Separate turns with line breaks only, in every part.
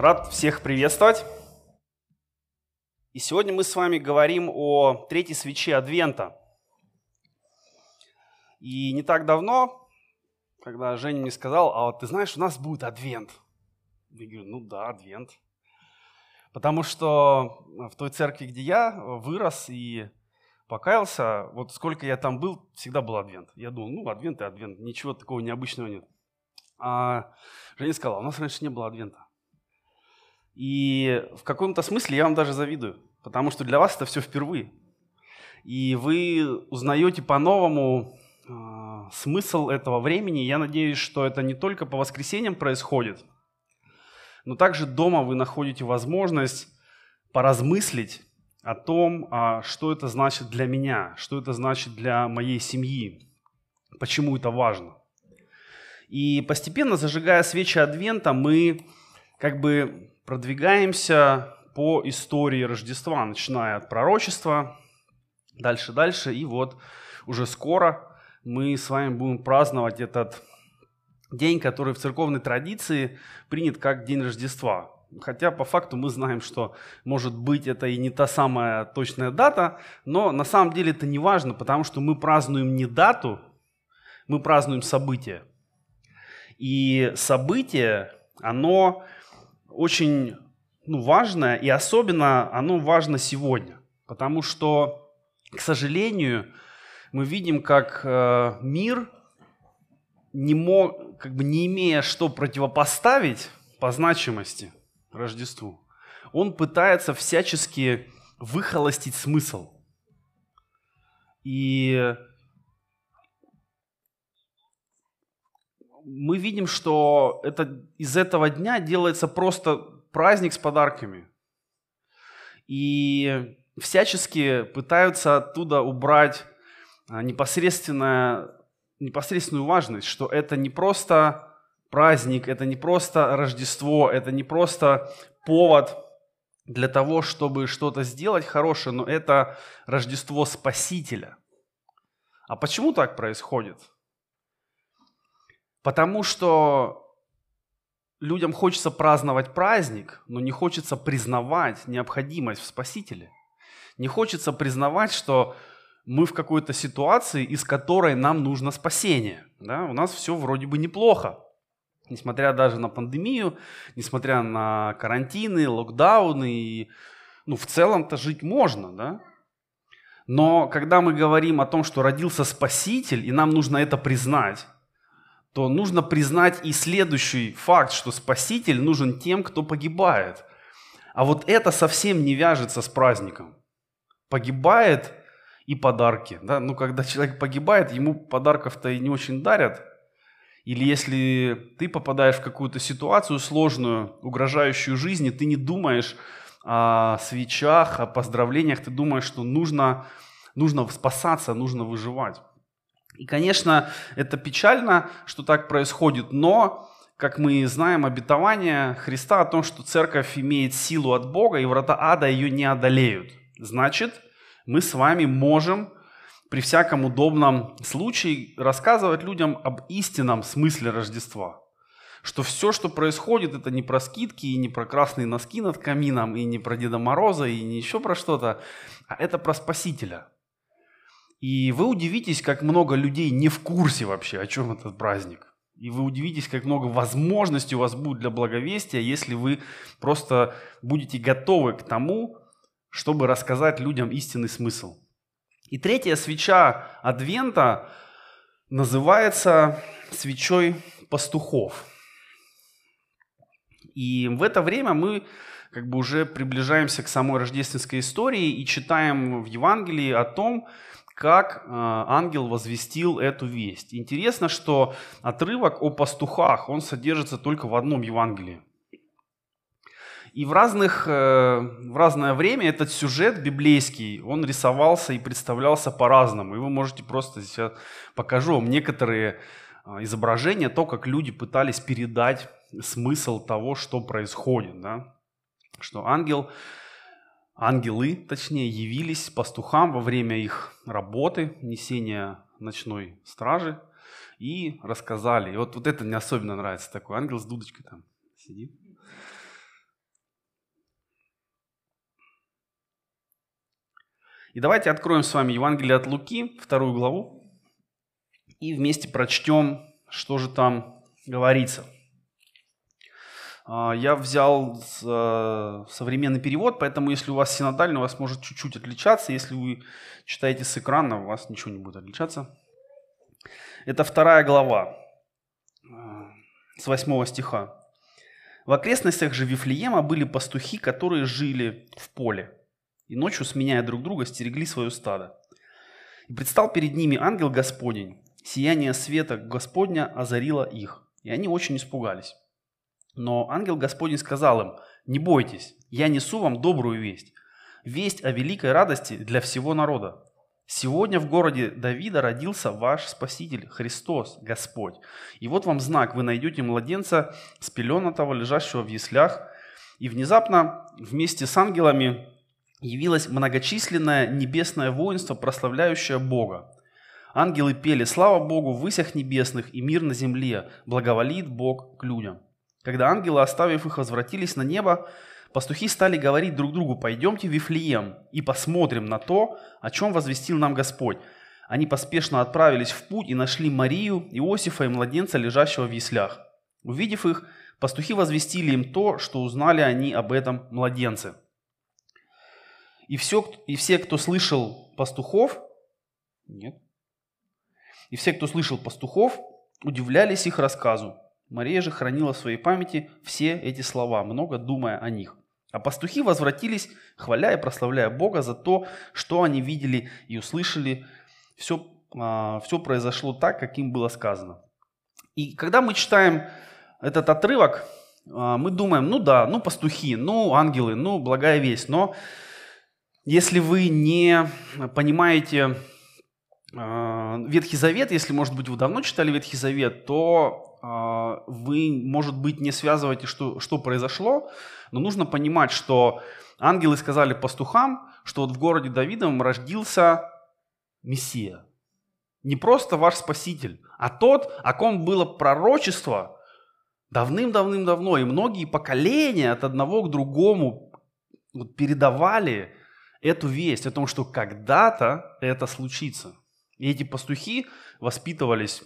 рад всех приветствовать. И сегодня мы с вами говорим о третьей свече Адвента. И не так давно, когда Женя мне сказал, а вот ты знаешь, у нас будет Адвент. Я говорю, ну да, Адвент. Потому что в той церкви, где я вырос и покаялся, вот сколько я там был, всегда был Адвент. Я думал, ну, Адвент и Адвент, ничего такого необычного нет. А Женя сказала, у нас раньше не было Адвента. И в каком-то смысле я вам даже завидую, потому что для вас это все впервые. И вы узнаете по-новому э, смысл этого времени. Я надеюсь, что это не только по воскресеньям происходит, но также дома вы находите возможность поразмыслить о том, а что это значит для меня, что это значит для моей семьи, почему это важно. И постепенно, зажигая свечи Адвента, мы как бы продвигаемся по истории Рождества, начиная от пророчества, дальше, дальше, и вот уже скоро мы с вами будем праздновать этот день, который в церковной традиции принят как День Рождества. Хотя по факту мы знаем, что может быть это и не та самая точная дата, но на самом деле это не важно, потому что мы празднуем не дату, мы празднуем событие. И событие, оно очень ну, важное, и особенно оно важно сегодня. Потому что, к сожалению, мы видим, как э, мир, не мог, как бы не имея что противопоставить по значимости Рождеству, он пытается всячески выхолостить смысл. И мы видим, что это, из этого дня делается просто праздник с подарками. И всячески пытаются оттуда убрать а, непосредственную, непосредственную важность, что это не просто праздник, это не просто Рождество, это не просто повод для того, чтобы что-то сделать хорошее, но это Рождество Спасителя. А почему так происходит? Потому что людям хочется праздновать праздник, но не хочется признавать необходимость в Спасителе. Не хочется признавать, что мы в какой-то ситуации, из которой нам нужно спасение. Да? У нас все вроде бы неплохо. Несмотря даже на пандемию, несмотря на карантины, локдауны, и, ну, в целом-то жить можно, да? Но когда мы говорим о том, что родился Спаситель, и нам нужно это признать, то нужно признать и следующий факт, что Спаситель нужен тем, кто погибает. А вот это совсем не вяжется с праздником. Погибает и подарки. Да? Ну, когда человек погибает, ему подарков-то и не очень дарят. Или если ты попадаешь в какую-то ситуацию сложную, угрожающую жизни, ты не думаешь о свечах, о поздравлениях, ты думаешь, что нужно, нужно спасаться, нужно выживать. И, конечно, это печально, что так происходит, но, как мы знаем, обетование Христа о том, что церковь имеет силу от Бога, и врата ада ее не одолеют. Значит, мы с вами можем при всяком удобном случае рассказывать людям об истинном смысле Рождества. Что все, что происходит, это не про скидки, и не про красные носки над камином, и не про Деда Мороза, и не еще про что-то, а это про Спасителя – и вы удивитесь, как много людей не в курсе вообще, о чем этот праздник. И вы удивитесь, как много возможностей у вас будет для благовестия, если вы просто будете готовы к тому, чтобы рассказать людям истинный смысл. И третья свеча Адвента называется свечой пастухов. И в это время мы как бы уже приближаемся к самой рождественской истории и читаем в Евангелии о том, как э, ангел возвестил эту весть. Интересно, что отрывок о пастухах, он содержится только в одном Евангелии. И в, разных, э, в разное время этот сюжет библейский, он рисовался и представлялся по-разному. И вы можете просто, сейчас покажу вам некоторые э, изображения, то, как люди пытались передать смысл того, что происходит. Да? Что ангел ангелы, точнее, явились пастухам во время их работы, несения ночной стражи, и рассказали. И вот, вот это мне особенно нравится, такой ангел с дудочкой там сидит. И давайте откроем с вами Евангелие от Луки, вторую главу, и вместе прочтем, что же там говорится – а, я взял э, современный перевод, поэтому если у вас синодальный, у вас может чуть-чуть отличаться. Если вы читаете с экрана, у вас ничего не будет отличаться. Это вторая глава, э, с восьмого стиха. В окрестностях же Вифлеема были пастухи, которые жили в поле и ночью, сменяя друг друга, стерегли свое стадо. И предстал перед ними ангел Господень. Сияние света Господня озарило их, и они очень испугались. Но ангел Господень сказал им, не бойтесь, я несу вам добрую весть. Весть о великой радости для всего народа. Сегодня в городе Давида родился ваш Спаситель, Христос, Господь. И вот вам знак, вы найдете младенца спеленатого, лежащего в яслях. И внезапно вместе с ангелами явилось многочисленное небесное воинство, прославляющее Бога. Ангелы пели «Слава Богу в высях небесных и мир на земле, благоволит Бог к людям». Когда ангелы, оставив их, возвратились на небо, пастухи стали говорить друг другу, пойдемте в Вифлеем и посмотрим на то, о чем возвестил нам Господь. Они поспешно отправились в путь и нашли Марию, Иосифа и младенца, лежащего в яслях. Увидев их, пастухи возвестили им то, что узнали они об этом младенце. И, все, и все, кто слышал пастухов, нет, и все, кто слышал пастухов, удивлялись их рассказу. Мария же хранила в своей памяти все эти слова, много думая о них. А пастухи возвратились, хваля и прославляя Бога за то, что они видели и услышали. Все, а, все произошло так, как им было сказано. И когда мы читаем этот отрывок, а, мы думаем, ну да, ну пастухи, ну ангелы, ну благая весть. Но если вы не понимаете а, Ветхий Завет, если, может быть, вы давно читали Ветхий Завет, то а, вы, может быть, не связываете, что, что произошло, но нужно понимать, что ангелы сказали пастухам, что вот в городе Давидовом родился Мессия. Не просто ваш Спаситель, а тот, о ком было пророчество давным-давным-давно, и многие поколения от одного к другому вот передавали эту весть о том, что когда-то это случится. И эти пастухи воспитывались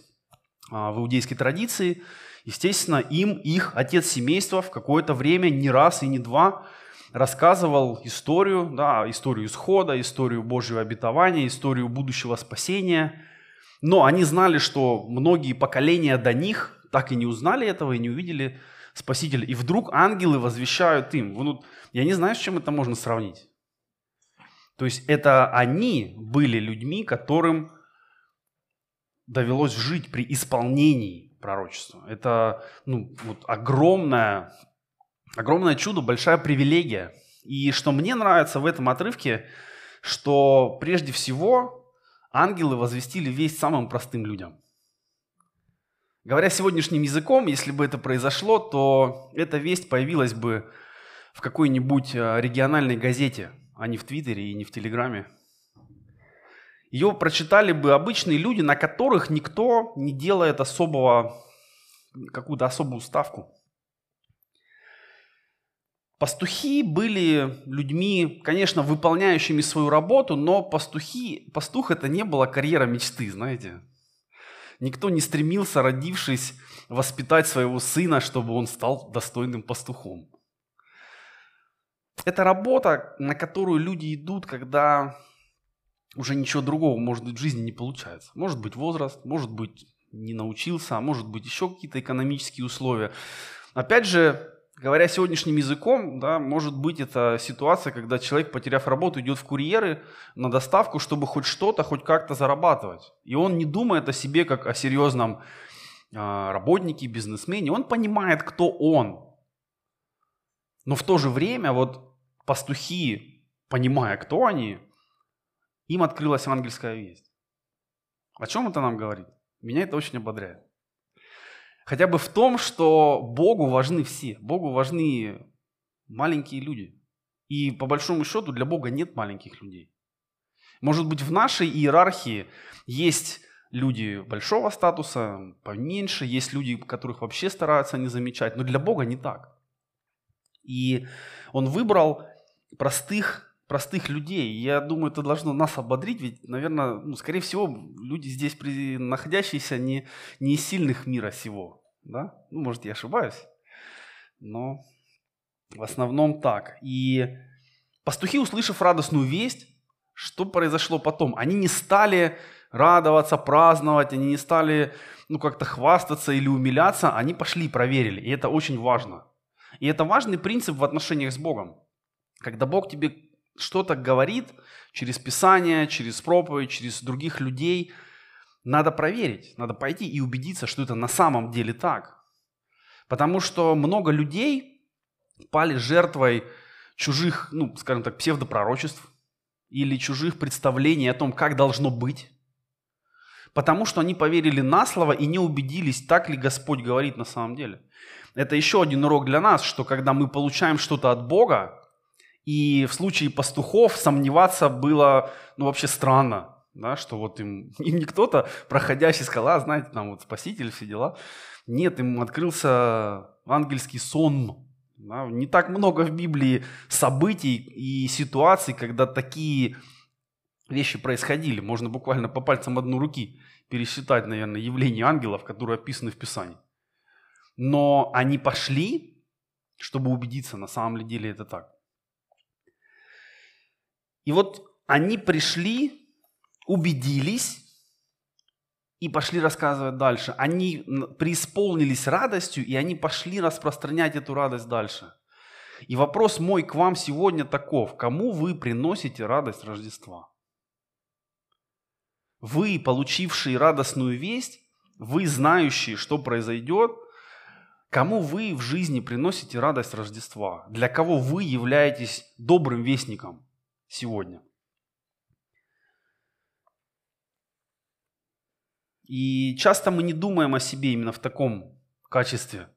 в иудейской традиции, естественно, им их отец семейства в какое-то время не раз и не два рассказывал историю, да, историю исхода, историю Божьего обетования, историю будущего спасения. Но они знали, что многие поколения до них так и не узнали этого и не увидели Спасителя. И вдруг ангелы возвещают им. Ну, я не знаю, с чем это можно сравнить. То есть это они были людьми, которым довелось жить при исполнении пророчества. Это ну, вот огромное, огромное чудо, большая привилегия. И что мне нравится в этом отрывке, что прежде всего ангелы возвестили весть самым простым людям. Говоря сегодняшним языком, если бы это произошло, то эта весть появилась бы в какой-нибудь э, региональной газете, а не в Твиттере и не в Телеграме. Ее прочитали бы обычные люди, на которых никто не делает особого, какую-то особую ставку. Пастухи были людьми, конечно, выполняющими свою работу, но пастухи, пастух это не была карьера мечты, знаете. Никто не стремился, родившись, воспитать своего сына, чтобы он стал достойным пастухом. Это работа, на которую люди идут, когда уже ничего другого, может быть, в жизни не получается. Может быть, возраст, может быть, не научился, а может быть, еще какие-то экономические условия. Опять же, говоря сегодняшним языком, да, может быть, это ситуация, когда человек, потеряв работу, идет в курьеры на доставку, чтобы хоть что-то, хоть как-то зарабатывать. И он не думает о себе как о серьезном э, работнике, бизнесмене. Он понимает, кто он. Но в то же время вот пастухи, понимая, кто они, им открылась ангельская весть. О чем это нам говорит? Меня это очень ободряет. Хотя бы в том, что Богу важны все. Богу важны маленькие люди. И по большому счету для Бога нет маленьких людей. Может быть, в нашей иерархии есть люди большого статуса, поменьше, есть люди, которых вообще стараются не замечать, но для Бога не так. И Он выбрал простых простых людей. Я думаю, это должно нас ободрить, ведь, наверное, ну, скорее всего, люди здесь находящиеся не, не из сильных мира сего. Да? Ну, может, я ошибаюсь, но в основном так. И пастухи, услышав радостную весть, что произошло потом? Они не стали радоваться, праздновать, они не стали ну, как-то хвастаться или умиляться, они пошли проверили. И это очень важно. И это важный принцип в отношениях с Богом. Когда Бог тебе что-то говорит через Писание, через проповедь, через других людей, надо проверить, надо пойти и убедиться, что это на самом деле так. Потому что много людей пали жертвой чужих, ну, скажем так, псевдопророчеств или чужих представлений о том, как должно быть. Потому что они поверили на слово и не убедились, так ли Господь говорит на самом деле. Это еще один урок для нас, что когда мы получаем что-то от Бога, и в случае пастухов сомневаться было, ну, вообще странно, да, что вот им, им не кто-то, проходящий скала, знаете, там вот спаситель, все дела. Нет, им открылся ангельский сон. Да. Не так много в Библии событий и ситуаций, когда такие вещи происходили. Можно буквально по пальцам одной руки пересчитать, наверное, явления ангелов, которые описаны в Писании. Но они пошли, чтобы убедиться, на самом ли деле это так. И вот они пришли, убедились и пошли рассказывать дальше. Они преисполнились радостью, и они пошли распространять эту радость дальше. И вопрос мой к вам сегодня таков. Кому вы приносите радость Рождества? Вы, получившие радостную весть, вы, знающие, что произойдет, кому вы в жизни приносите радость Рождества? Для кого вы являетесь добрым вестником? Сегодня. И часто мы не думаем о себе именно в таком качестве.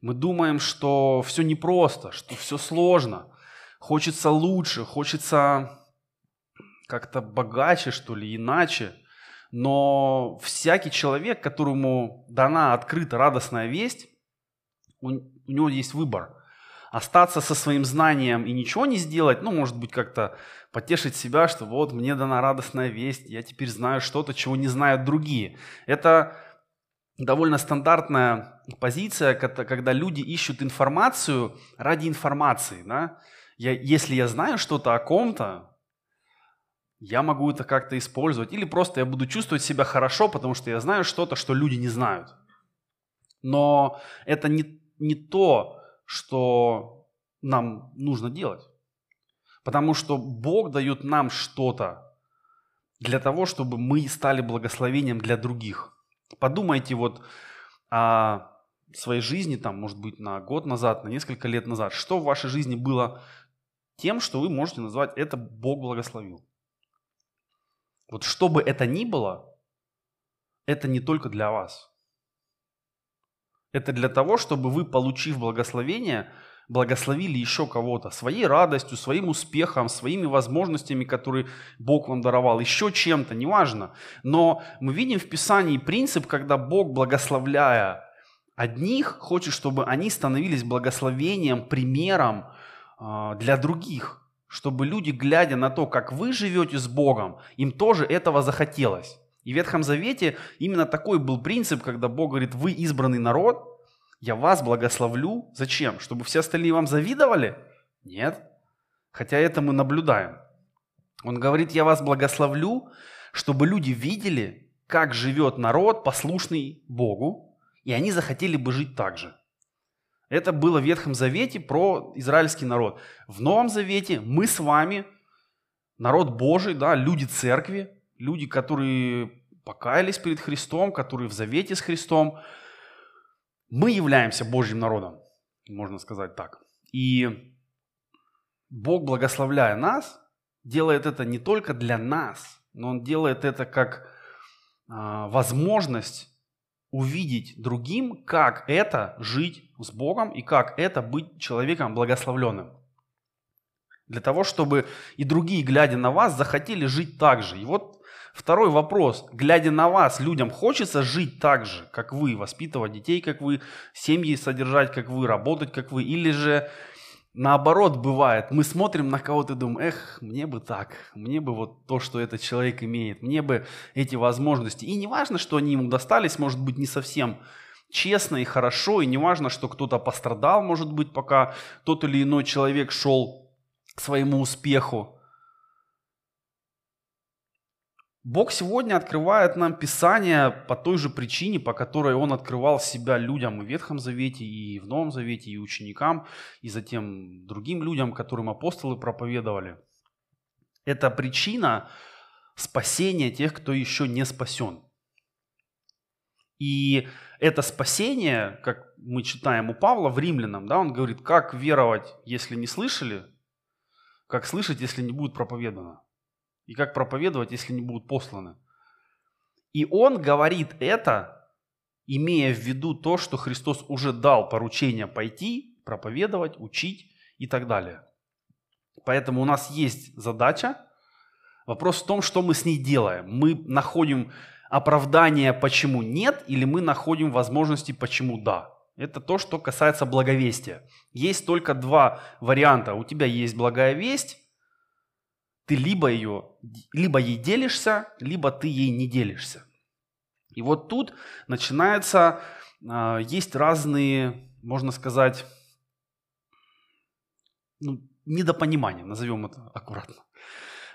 Мы думаем, что все непросто, что все сложно. Хочется лучше, хочется как-то богаче, что ли, иначе. Но всякий человек, которому дана открыта радостная весть, у, у него есть выбор остаться со своим знанием и ничего не сделать, ну, может быть, как-то потешить себя, что вот мне дана радостная весть, я теперь знаю что-то, чего не знают другие. Это довольно стандартная позиция, когда люди ищут информацию ради информации. Да? Я, если я знаю что-то о ком-то, я могу это как-то использовать. Или просто я буду чувствовать себя хорошо, потому что я знаю что-то, что люди не знают. Но это не, не то, что нам нужно делать. Потому что Бог дает нам что-то для того, чтобы мы стали благословением для других. Подумайте вот о своей жизни, там, может быть, на год назад, на несколько лет назад. Что в вашей жизни было тем, что вы можете назвать это Бог благословил? Вот что бы это ни было, это не только для вас. Это для того, чтобы вы, получив благословение, благословили еще кого-то своей радостью, своим успехом, своими возможностями, которые Бог вам даровал, еще чем-то, неважно. Но мы видим в Писании принцип, когда Бог, благословляя одних, хочет, чтобы они становились благословением, примером а, для других. Чтобы люди, глядя на то, как вы живете с Богом, им тоже этого захотелось. И в Ветхом Завете именно такой был принцип, когда Бог говорит, вы избранный народ, я вас благословлю. Зачем? Чтобы все остальные вам завидовали? Нет. Хотя это мы наблюдаем. Он говорит, я вас благословлю, чтобы люди видели, как живет народ, послушный Богу, и они захотели бы жить так же. Это было в Ветхом Завете про израильский народ. В Новом Завете мы с вами, народ Божий, да, люди церкви, люди, которые покаялись перед Христом, которые в завете с Христом. Мы являемся Божьим народом, можно сказать так. И Бог, благословляя нас, делает это не только для нас, но Он делает это как а, возможность увидеть другим, как это жить с Богом и как это быть человеком благословленным. Для того, чтобы и другие, глядя на вас, захотели жить так же. И вот Второй вопрос. Глядя на вас, людям хочется жить так же, как вы, воспитывать детей, как вы, семьи содержать, как вы, работать, как вы, или же наоборот бывает. Мы смотрим на кого-то и думаем, эх, мне бы так, мне бы вот то, что этот человек имеет, мне бы эти возможности. И не важно, что они ему достались, может быть, не совсем честно и хорошо, и не важно, что кто-то пострадал, может быть, пока тот или иной человек шел к своему успеху. Бог сегодня открывает нам Писание по той же причине, по которой Он открывал себя людям и в Ветхом Завете, и в Новом Завете, и ученикам, и затем другим людям, которым апостолы проповедовали. Это причина спасения тех, кто еще не спасен. И это спасение, как мы читаем у Павла в Римлянам, да, он говорит, как веровать, если не слышали, как слышать, если не будет проповедано. И как проповедовать, если не будут посланы? И он говорит это, имея в виду то, что Христос уже дал поручение пойти, проповедовать, учить и так далее. Поэтому у нас есть задача. Вопрос в том, что мы с ней делаем. Мы находим оправдание, почему нет, или мы находим возможности, почему да. Это то, что касается благовестия. Есть только два варианта. У тебя есть благая весть, ты либо, ее, либо ей делишься, либо ты ей не делишься. И вот тут начинается, э, есть разные, можно сказать, ну, недопонимания, назовем это аккуратно,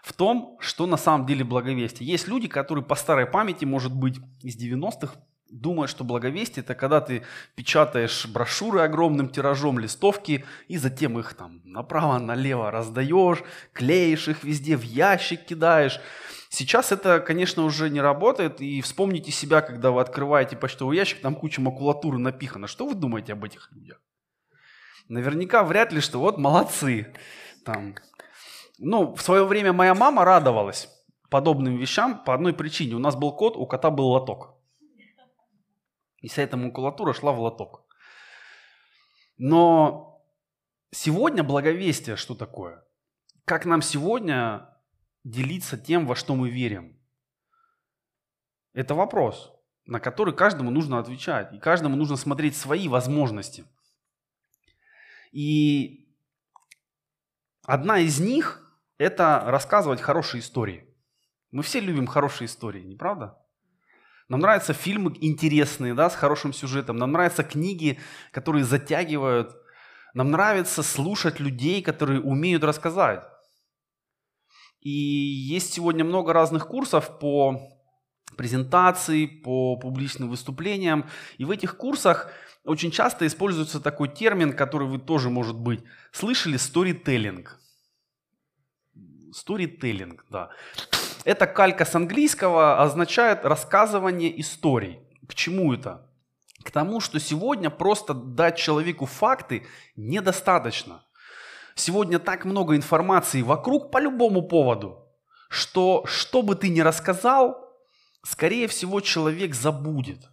в том, что на самом деле благовестие. Есть люди, которые по старой памяти, может быть, из 90-х, думают, что благовестие – это когда ты печатаешь брошюры огромным тиражом, листовки, и затем их там направо-налево раздаешь, клеишь их везде, в ящик кидаешь. Сейчас это, конечно, уже не работает, и вспомните себя, когда вы открываете почтовый ящик, там куча макулатуры напихана. Что вы думаете об этих людях? Наверняка вряд ли, что вот молодцы. Там. Ну, в свое время моя мама радовалась подобным вещам по одной причине. У нас был кот, у кота был лоток. И вся эта макулатура шла в лоток. Но сегодня благовестие что такое? Как нам сегодня делиться тем, во что мы верим? Это вопрос, на который каждому нужно отвечать. И каждому нужно смотреть свои возможности. И одна из них – это рассказывать хорошие истории. Мы все любим хорошие истории, не правда? Нам нравятся фильмы интересные, да, с хорошим сюжетом. Нам нравятся книги, которые затягивают. Нам нравится слушать людей, которые умеют рассказать. И есть сегодня много разных курсов по презентации, по публичным выступлениям. И в этих курсах очень часто используется такой термин, который вы тоже, может быть, слышали, сторителлинг. Сторителлинг, да. Эта калька с английского означает рассказывание историй. К чему это? К тому, что сегодня просто дать человеку факты недостаточно. Сегодня так много информации вокруг по любому поводу, что что бы ты ни рассказал, скорее всего человек забудет.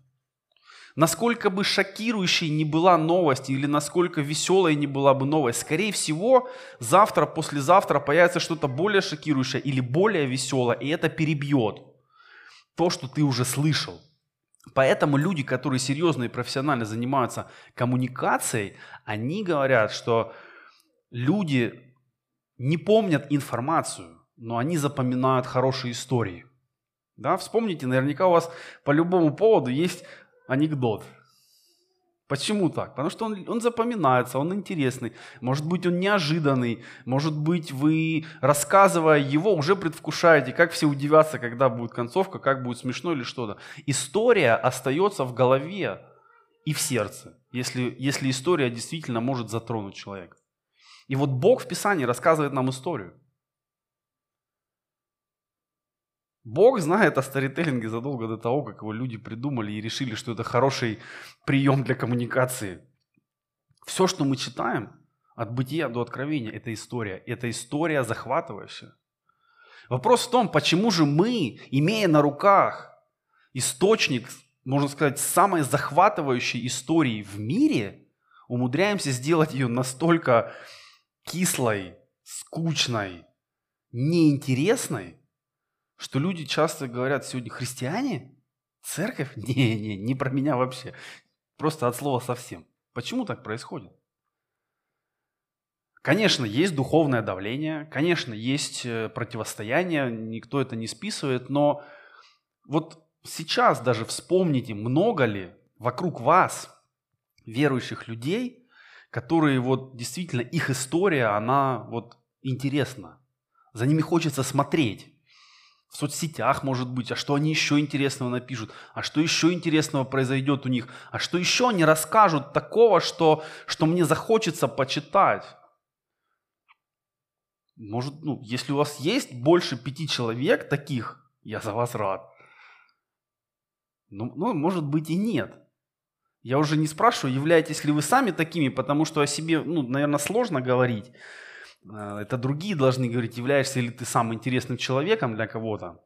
Насколько бы шокирующей ни была новость или насколько веселой ни была бы новость, скорее всего, завтра, послезавтра появится что-то более шокирующее или более веселое, и это перебьет то, что ты уже слышал. Поэтому люди, которые серьезно и профессионально занимаются коммуникацией, они говорят, что люди не помнят информацию, но они запоминают хорошие истории. Да, вспомните, наверняка у вас по любому поводу есть анекдот. Почему так? Потому что он, он запоминается, он интересный. Может быть, он неожиданный. Может быть, вы, рассказывая его, уже предвкушаете, как все удивятся, когда будет концовка, как будет смешно или что-то. История остается в голове и в сердце, если, если история действительно может затронуть человека. И вот Бог в Писании рассказывает нам историю. Бог знает о старителлинге задолго до того, как его люди придумали и решили, что это хороший прием для коммуникации. Все, что мы читаем, от бытия до откровения, это история. Это история захватывающая. Вопрос в том, почему же мы, имея на руках источник, можно сказать, самой захватывающей истории в мире, умудряемся сделать ее настолько кислой, скучной, неинтересной, что люди часто говорят сегодня христиане, церковь, не, не, не про меня вообще, просто от слова совсем. Почему так происходит? Конечно, есть духовное давление, конечно, есть э, противостояние, никто это не списывает, но вот сейчас даже вспомните, много ли вокруг вас верующих людей, которые вот действительно их история, она вот интересна. За ними хочется смотреть. В соцсетях, может быть, а что они еще интересного напишут, а что еще интересного произойдет у них, а что еще они расскажут такого, что, что мне захочется почитать. Может, ну, если у вас есть больше пяти человек таких, я за вас рад. Ну, ну, может быть и нет. Я уже не спрашиваю, являетесь ли вы сами такими, потому что о себе, ну, наверное, сложно говорить. Э, это другие должны говорить, являешься ли ты самым интересным человеком для кого-то.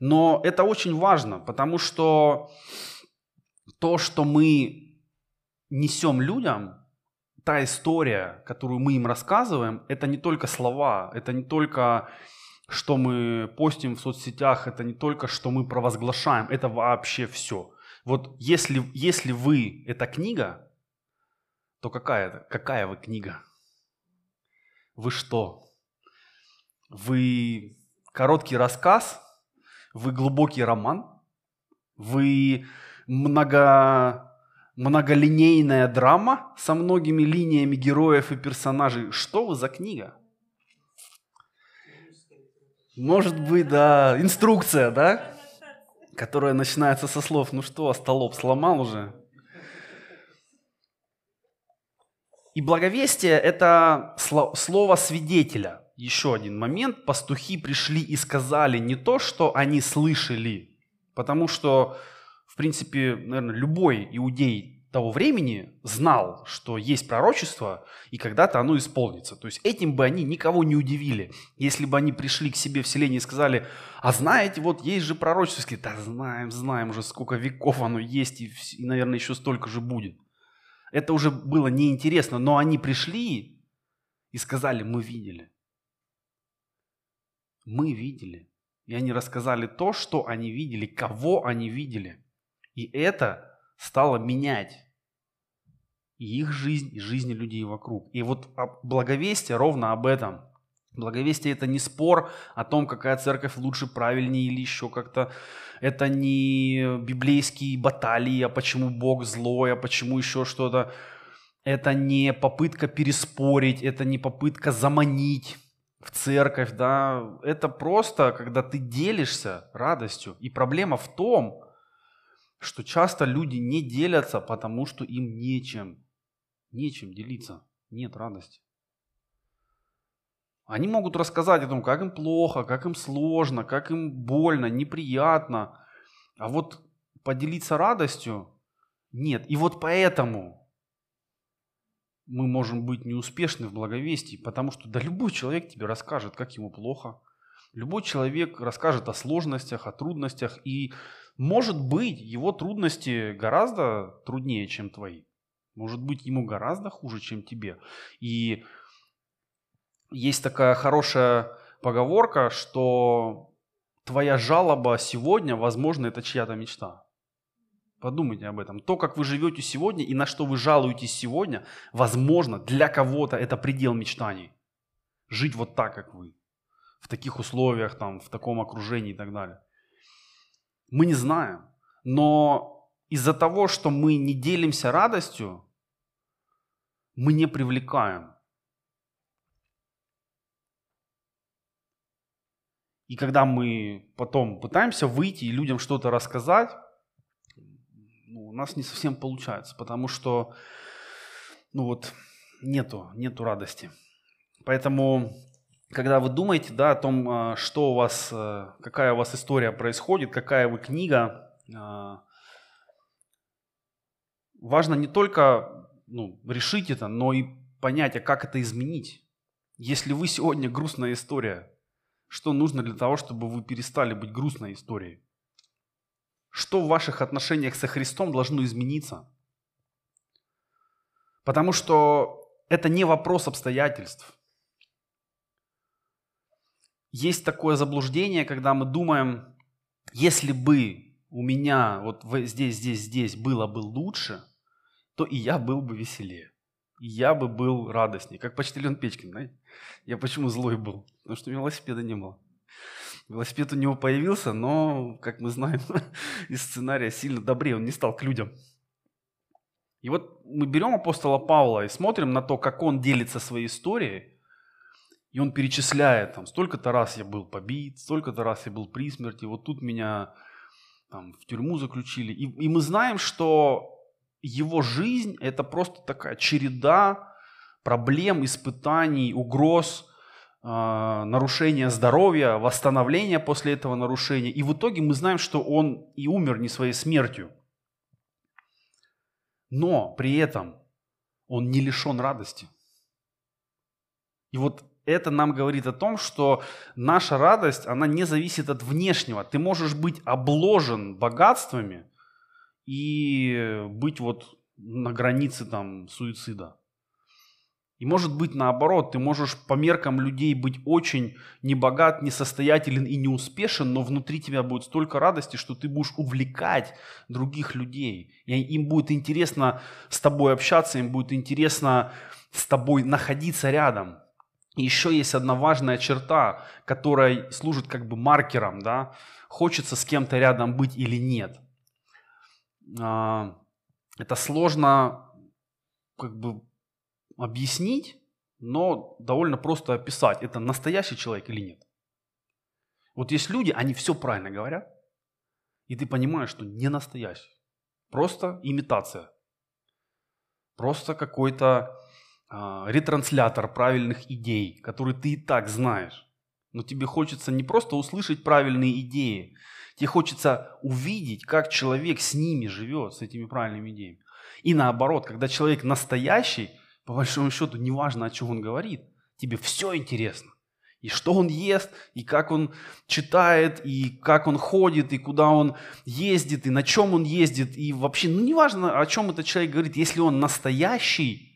Но это очень важно, потому что то, что мы несем людям, та история, которую мы им рассказываем, это не только слова, это не только что мы постим в соцсетях, это не только что мы провозглашаем, это вообще все. Вот если, если вы эта книга, то какая? Какая вы книга? Вы что? Вы короткий рассказ? Вы глубокий роман? Вы много, многолинейная драма со многими линиями героев и персонажей? Что вы за книга? Может быть, да, инструкция, да? Которая начинается со слов «Ну что, столоп сломал уже?» И благовестие – это слово свидетеля. Еще один момент. Пастухи пришли и сказали не то, что они слышали, потому что, в принципе, наверное, любой иудей того времени знал, что есть пророчество, и когда-то оно исполнится. То есть этим бы они никого не удивили. Если бы они пришли к себе в селение и сказали, а знаете, вот есть же пророчество. Сказали, да знаем, знаем уже сколько веков оно есть, и, наверное, еще столько же будет. Это уже было неинтересно, но они пришли и сказали, мы видели. Мы видели. И они рассказали то, что они видели, кого они видели. И это стало менять и их жизнь, и жизни людей вокруг. И вот благовестие ровно об этом – Благовестие – это не спор о том, какая церковь лучше, правильнее или еще как-то. Это не библейские баталии, а почему Бог злой, а почему еще что-то. Это не попытка переспорить, это не попытка заманить в церковь, да. Это просто, когда ты делишься радостью. И проблема в том, что часто люди не делятся, потому что им нечем. Нечем делиться. Нет радости. Они могут рассказать о том, как им плохо, как им сложно, как им больно, неприятно. А вот поделиться радостью нет. И вот поэтому мы можем быть неуспешны в благовестии, потому что да любой человек тебе расскажет, как ему плохо. Любой человек расскажет о сложностях, о трудностях, и может быть его трудности гораздо труднее, чем твои. Может быть ему гораздо хуже, чем тебе. И есть такая хорошая поговорка, что твоя жалоба сегодня, возможно, это чья-то мечта. Подумайте об этом. То, как вы живете сегодня и на что вы жалуетесь сегодня, возможно, для кого-то это предел мечтаний. Жить вот так, как вы. В таких условиях, там, в таком окружении и так далее. Мы не знаем. Но из-за того, что мы не делимся радостью, мы не привлекаем И когда мы потом пытаемся выйти и людям что-то рассказать, ну, у нас не совсем получается, потому что ну вот, нету, нету радости. Поэтому, когда вы думаете да, о том, а, что у вас, э, какая у вас история происходит, какая вы книга, а, важно не только ну, решить это, но и понять, а как это изменить. Если вы сегодня грустная история, что нужно для того, чтобы вы перестали быть грустной историей? Что в ваших отношениях со Христом должно измениться? Потому что это не вопрос обстоятельств. Есть такое заблуждение, когда мы думаем, если бы у меня вот здесь, здесь, здесь было бы лучше, то и я был бы веселее. Я бы был радостней. Как почтальон Печкин, знаете? Я почему злой был? Потому что у него велосипеда не было. Велосипед у него появился, но, как мы знаем из сценария, сильно добрее он не стал к людям. И вот мы берем апостола Павла и смотрим на то, как он делится своей историей, и он перечисляет, там, столько-то раз я был побит, столько-то раз я был при смерти, вот тут меня там, в тюрьму заключили. И, и мы знаем, что его жизнь – это просто такая череда проблем, испытаний, угроз, э, нарушения здоровья, восстановления после этого нарушения. И в итоге мы знаем, что он и умер не своей смертью. Но при этом он не лишен радости. И вот это нам говорит о том, что наша радость, она не зависит от внешнего. Ты можешь быть обложен богатствами и быть вот на границе там суицида. И может быть наоборот, ты можешь по меркам людей быть очень небогат, несостоятелен и неуспешен, но внутри тебя будет столько радости, что ты будешь увлекать других людей. И им будет интересно с тобой общаться, им будет интересно с тобой находиться рядом. И еще есть одна важная черта, которая служит как бы маркером, да, хочется с кем-то рядом быть или нет. А, это сложно как бы объяснить, но довольно просто описать, это настоящий человек или нет. Вот есть люди, они все правильно говорят, и ты понимаешь, что не настоящий. Просто имитация. Просто какой-то а, ретранслятор правильных идей, которые ты и так знаешь. Но тебе хочется не просто услышать правильные идеи, тебе хочется увидеть, как человек с ними живет, с этими правильными идеями. И наоборот, когда человек настоящий, по большому счету, неважно, о чем он говорит, тебе все интересно. И что он ест, и как он читает, и как он ходит, и куда он ездит, и на чем он ездит. И вообще, ну неважно, о чем этот человек говорит, если он настоящий,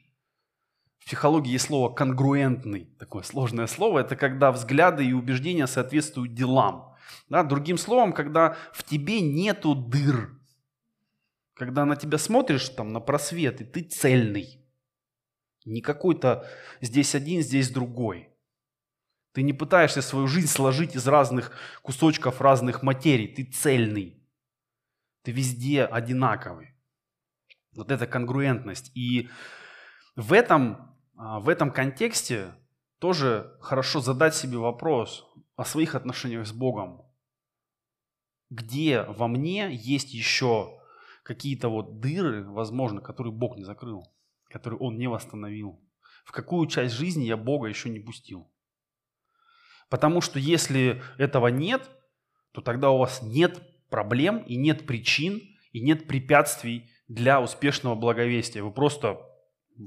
в психологии есть слово «конгруентный», такое сложное слово. Это когда взгляды и убеждения соответствуют делам. Да, другим словом, когда в тебе нету дыр. Когда на тебя смотришь там на просвет, и ты цельный. Не какой-то здесь один, здесь другой. Ты не пытаешься свою жизнь сложить из разных кусочков разных материй. Ты цельный. Ты везде одинаковый. Вот эта конгруентность. И в этом а, в этом контексте тоже хорошо задать себе вопрос о своих отношениях с Богом. Где во мне есть еще какие-то вот дыры, возможно, которые Бог не закрыл, которые Он не восстановил? В какую часть жизни я Бога еще не пустил? Потому что если этого нет, то тогда у вас нет проблем и нет причин и нет препятствий для успешного благовестия. Вы просто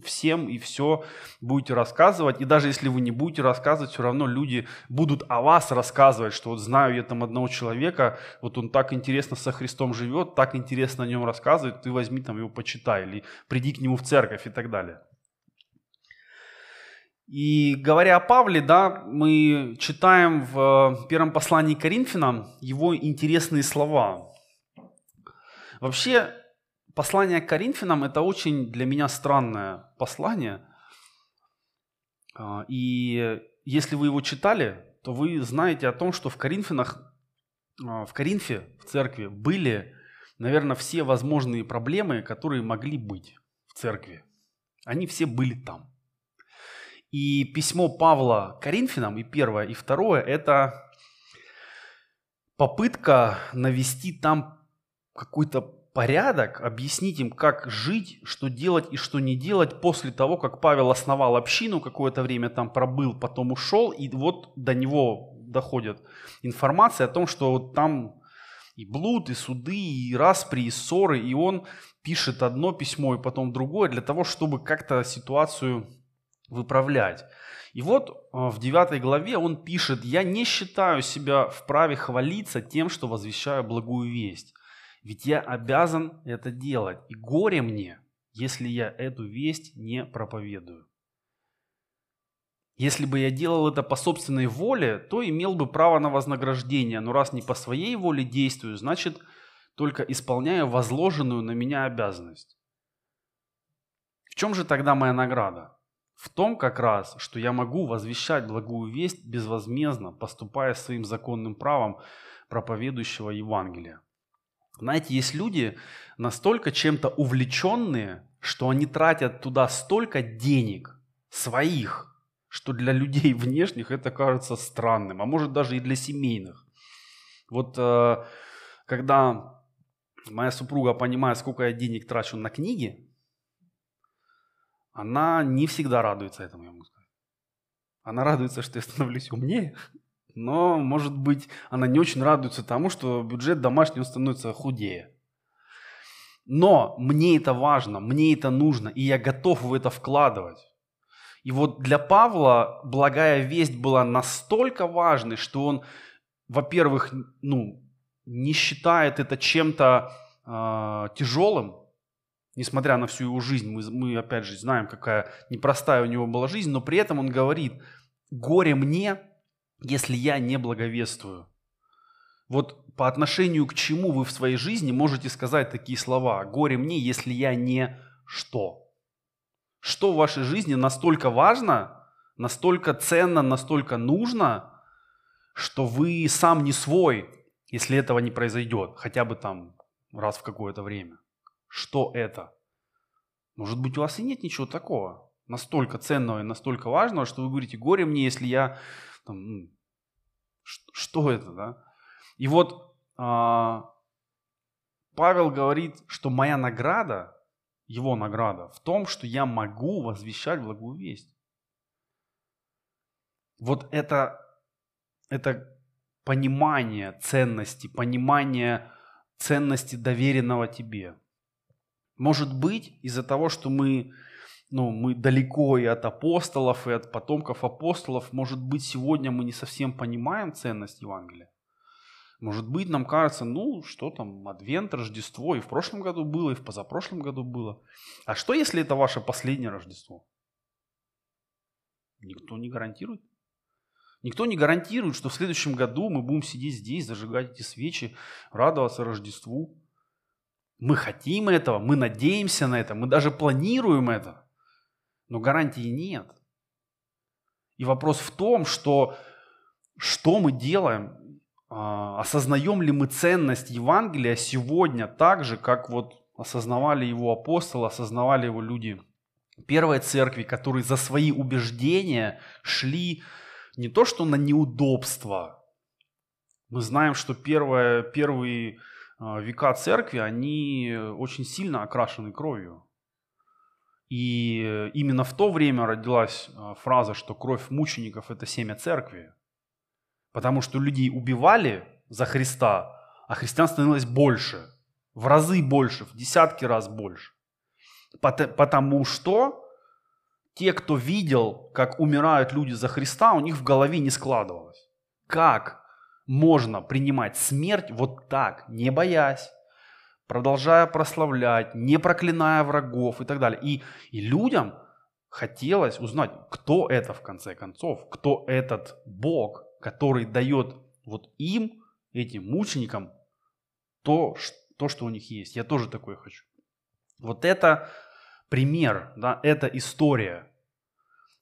всем и все будете рассказывать. И даже если вы не будете рассказывать, все равно люди будут о вас рассказывать, что вот знаю я там одного человека, вот он так интересно со Христом живет, так интересно о нем рассказывает, ты возьми там его почитай, или приди к нему в церковь и так далее. И говоря о Павле, да, мы читаем в первом послании Коринфянам его интересные слова. Вообще, Послание к Коринфянам – это очень для меня странное послание. А, и если вы его читали, то вы знаете о том, что в Коринфянах, а, в Коринфе, в церкви, были, наверное, все возможные проблемы, которые могли быть в церкви. Они все были там. И письмо Павла Коринфянам, и первое, и второе, это попытка навести там какой-то порядок, объяснить им, как жить, что делать и что не делать после того, как Павел основал общину, какое-то время там пробыл, потом ушел, и вот до него доходит информация о том, что вот там и блуд, и суды, и распри, и ссоры, и он пишет одно письмо и потом другое для того, чтобы как-то ситуацию выправлять. И вот э, в 9 главе он пишет, «Я не считаю себя вправе хвалиться тем, что возвещаю благую весть, ведь я обязан это делать, и горе мне, если я эту весть не проповедую. Если бы я делал это по собственной воле, то имел бы право на вознаграждение, но раз не по своей воле действую, значит, только исполняю возложенную на меня обязанность. В чем же тогда моя награда? В том как раз, что я могу возвещать благую весть безвозмездно, поступая своим законным правом проповедующего Евангелия. Знаете, есть люди настолько чем-то увлеченные, что они тратят туда столько денег своих, что для людей внешних это кажется странным, а может даже и для семейных. Вот э, когда моя супруга понимает, сколько я денег трачу на книги, она не всегда радуется этому, я могу сказать. Она радуется, что я становлюсь умнее, но, может быть, она не очень радуется тому, что бюджет домашний становится худее. Но мне это важно, мне это нужно, и я готов в это вкладывать. И вот для Павла благая весть была настолько важной, что он, во-первых, ну, не считает это чем-то э, тяжелым, несмотря на всю его жизнь. Мы, мы, опять же, знаем, какая непростая у него была жизнь, но при этом он говорит, горе мне, если я не благовествую. Вот по отношению к чему вы в своей жизни можете сказать такие слова? Горе мне, если я не что? Что в вашей жизни настолько важно, настолько ценно, настолько нужно, что вы сам не свой, если этого не произойдет, хотя бы там раз в какое-то время. Что это? Может быть, у вас и нет ничего такого, настолько ценного и настолько важного, что вы говорите, горе мне, если я... Там, что это, да? И вот а, Павел говорит, что моя награда его награда в том, что я могу возвещать благую весть. Вот это, это понимание ценности, понимание ценности доверенного тебе. Может быть, из-за того, что мы, ну, мы далеко и от апостолов, и от потомков апостолов, может быть, сегодня мы не совсем понимаем ценность Евангелия. Может быть, нам кажется, ну, что там, Адвент, Рождество, и в прошлом году было, и в позапрошлом году было. А что, если это ваше последнее Рождество? Никто не гарантирует. Никто не гарантирует, что в следующем году мы будем сидеть здесь, зажигать эти свечи, радоваться Рождеству. Мы хотим этого, мы надеемся на это, мы даже планируем это. Но гарантии нет. И вопрос в том, что что мы делаем, а, осознаем ли мы ценность Евангелия сегодня так же, как вот осознавали его апостолы, осознавали его люди первой церкви, которые за свои убеждения шли не то что на неудобства. Мы знаем, что первое, первые а, века церкви, они очень сильно окрашены кровью. И именно в то время родилась а, фраза, что кровь мучеников – это семя церкви. Потому что людей убивали за Христа, а христиан становилось больше, в разы больше, в десятки раз больше. Потому что те, кто видел, как умирают люди за Христа, у них в голове не складывалось. Как можно принимать смерть вот так, не боясь, продолжая прославлять, не проклиная врагов и так далее. И, и людям хотелось узнать, кто это в конце концов, кто этот Бог, который дает вот им, этим мученикам, то, то, что у них есть. Я тоже такое хочу. Вот это пример, да, это история.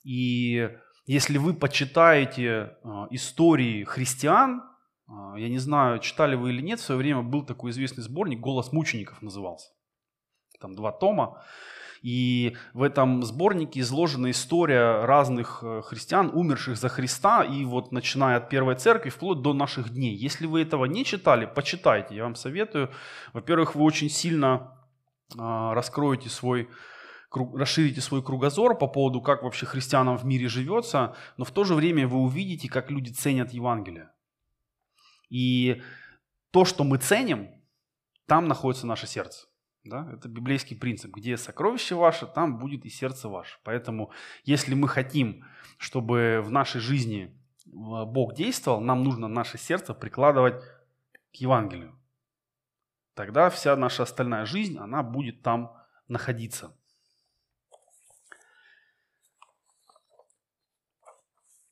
И если вы почитаете э, истории христиан, я не знаю, читали вы или нет, в свое время был такой известный сборник «Голос мучеников» назывался. Там два тома. И в этом сборнике изложена история разных э, христиан, умерших за Христа, и вот начиная от первой церкви вплоть до наших дней. Если вы этого не читали, почитайте, я вам советую. Во-первых, вы очень сильно э, раскроете свой расширите свой кругозор по поводу, как вообще христианам в мире живется, но в то же время вы увидите, как люди ценят Евангелие. И то, что мы ценим, там находится наше сердце. Да? Это библейский принцип. Где сокровище ваше, там будет и сердце ваше. Поэтому, если мы хотим, чтобы в нашей жизни Бог действовал, нам нужно наше сердце прикладывать к Евангелию. Тогда вся наша остальная жизнь, она будет там находиться.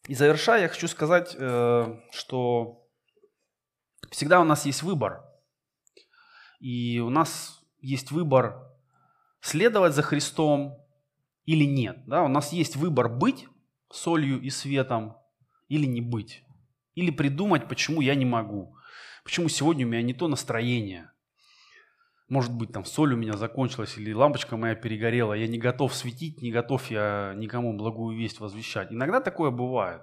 И завершая, я хочу сказать, э, что всегда у нас есть выбор. И у нас есть выбор следовать за Христом или нет. Да? У нас есть выбор быть солью и светом или не быть. Или придумать, почему я не могу. Почему сегодня у меня не то настроение. Может быть, там соль у меня закончилась или лампочка моя перегорела. Я не готов светить, не готов я никому благую весть возвещать. Иногда такое бывает.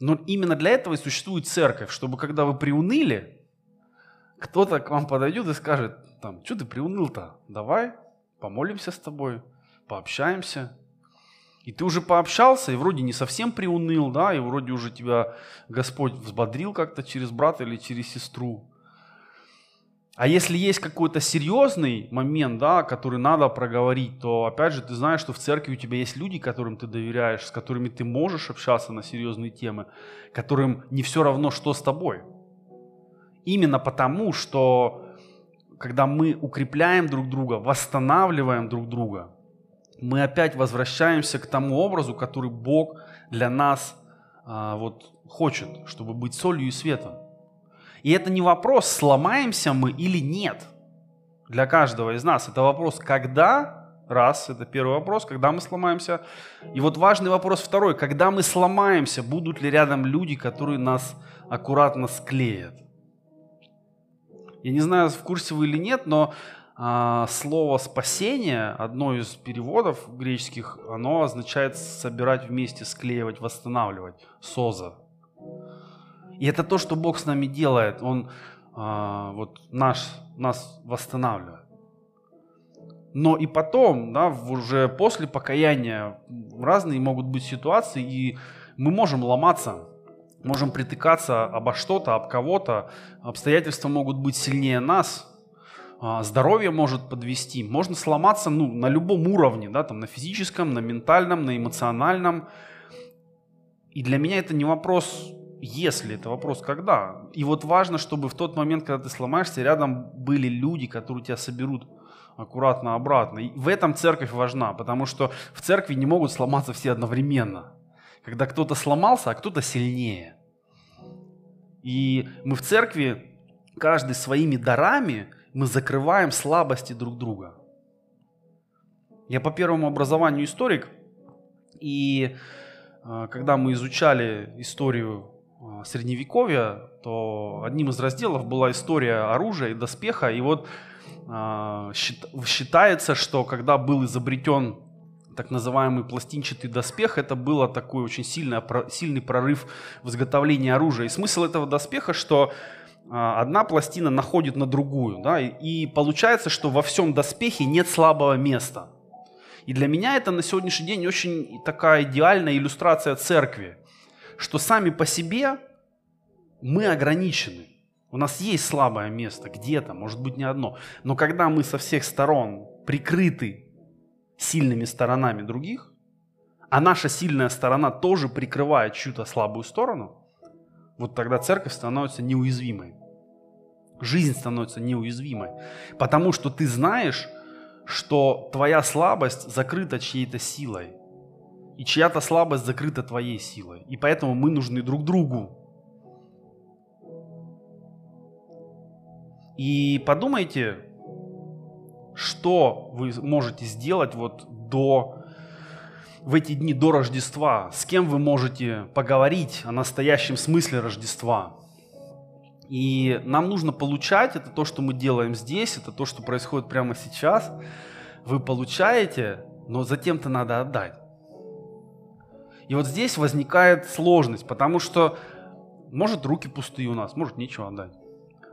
Но именно для этого и существует церковь, чтобы когда вы приуныли, кто-то к вам подойдет и скажет, там, что ты приуныл-то? Давай помолимся с тобой, пообщаемся. И ты уже пообщался, и вроде не совсем приуныл, да, и вроде уже тебя Господь взбодрил как-то через брата или через сестру. А если есть какой-то серьезный момент, да, который надо проговорить, то опять же ты знаешь, что в церкви у тебя есть люди, которым ты доверяешь, с которыми ты можешь общаться на серьезные темы, которым не все равно, что с тобой. Именно потому, что когда мы укрепляем друг друга, восстанавливаем друг друга, мы опять возвращаемся к тому образу, который Бог для нас а, вот, хочет, чтобы быть солью и светом. И это не вопрос, сломаемся мы или нет. Для каждого из нас это вопрос, когда, раз, это первый вопрос, когда мы сломаемся. И вот важный вопрос второй, когда мы сломаемся, будут ли рядом люди, которые нас аккуратно склеят. Я не знаю, в курсе вы или нет, но а, слово спасение, одно из переводов греческих, оно означает собирать вместе, склеивать, восстанавливать, соза. И это то, что Бог с нами делает. Он а, вот наш, нас восстанавливает. Но и потом, да, уже после покаяния разные могут быть ситуации, и мы можем ломаться можем притыкаться обо что-то, об кого-то, обстоятельства могут быть сильнее нас, а, здоровье может подвести, можно сломаться ну, на любом уровне, да, там, на физическом, на ментальном, на эмоциональном. И для меня это не вопрос если, это вопрос когда. И вот важно, чтобы в тот момент, когда ты сломаешься, рядом были люди, которые тебя соберут аккуратно обратно. И в этом церковь важна, потому что в церкви не могут сломаться все одновременно когда кто-то сломался, а кто-то сильнее. И мы в церкви, каждый своими дарами, мы закрываем слабости друг друга. Я по первому образованию историк, и э, когда мы изучали историю Средневековья, то одним из разделов была история оружия и доспеха. И вот э, считается, что когда был изобретен так называемый пластинчатый доспех, это было такой очень сильный, сильный прорыв в изготовлении оружия. И смысл этого доспеха, что а, одна пластина находит на другую. Да, и получается, что во всем доспехе нет слабого места. И для меня это на сегодняшний день очень такая идеальная иллюстрация церкви, что сами по себе мы ограничены. У нас есть слабое место где-то, может быть не одно. Но когда мы со всех сторон прикрыты сильными сторонами других, а наша сильная сторона тоже прикрывает чью-то слабую сторону, вот тогда церковь становится неуязвимой. Жизнь становится неуязвимой. Потому что ты знаешь, что твоя слабость закрыта чьей-то силой. И чья-то слабость закрыта твоей силой. И поэтому мы нужны друг другу. И подумайте, что вы можете сделать вот до в эти дни до Рождества, с кем вы можете поговорить о настоящем смысле Рождества. И нам нужно получать, это то, что мы делаем здесь, это то, что происходит прямо сейчас. Вы получаете, но затем-то надо отдать. И вот здесь возникает сложность, потому что может руки пустые у нас, может нечего отдать,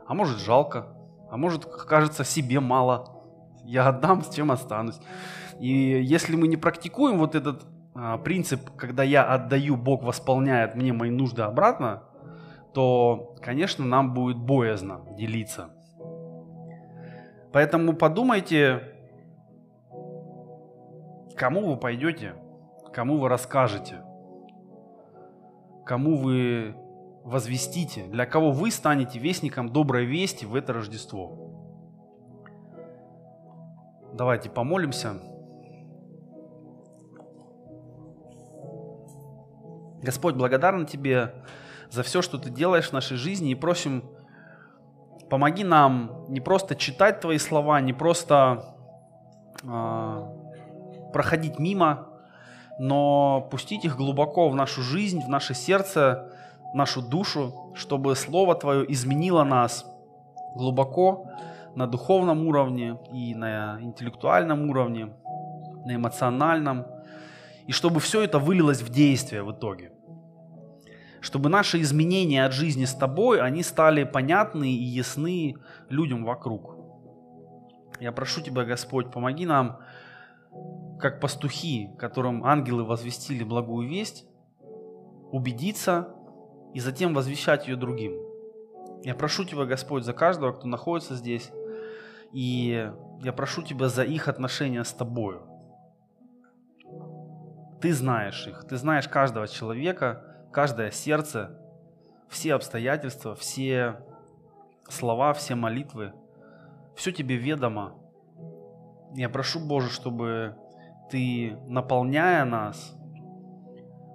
а может жалко, а может кажется себе мало – я отдам, с чем останусь. И если мы не практикуем вот этот а, принцип, когда я отдаю, Бог восполняет мне мои нужды обратно, то, конечно, нам будет боязно делиться. Поэтому подумайте, кому вы пойдете, кому вы расскажете, кому вы возвестите, для кого вы станете вестником доброй вести в это Рождество. Давайте помолимся. Господь, благодарны Тебе за все, что Ты делаешь в нашей жизни и просим, помоги нам не просто читать Твои слова, не просто э, проходить мимо, но пустить их глубоко в нашу жизнь, в наше сердце, в нашу душу, чтобы Слово Твое изменило нас глубоко на духовном уровне и на интеллектуальном уровне, на эмоциональном, и чтобы все это вылилось в действие в итоге. Чтобы наши изменения от жизни с тобой, они стали понятны и ясны людям вокруг. Я прошу Тебя, Господь, помоги нам, как пастухи, которым ангелы возвестили благую весть, убедиться и затем возвещать ее другим. Я прошу Тебя, Господь, за каждого, кто находится здесь, и я прошу Тебя за их отношения с Тобою. Ты знаешь их, ты знаешь каждого человека, каждое сердце, все обстоятельства, все слова, все молитвы, все тебе ведомо. Я прошу, Боже, чтобы Ты, наполняя нас,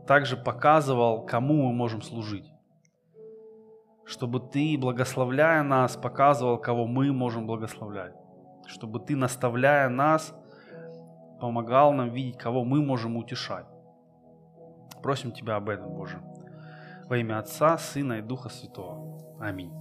также показывал, кому мы можем служить. Чтобы Ты, благословляя нас, показывал, кого мы можем благословлять. Чтобы Ты, наставляя нас, помогал нам видеть, кого мы можем утешать. Просим Тебя об этом, Боже. Во имя Отца, Сына и Духа Святого. Аминь.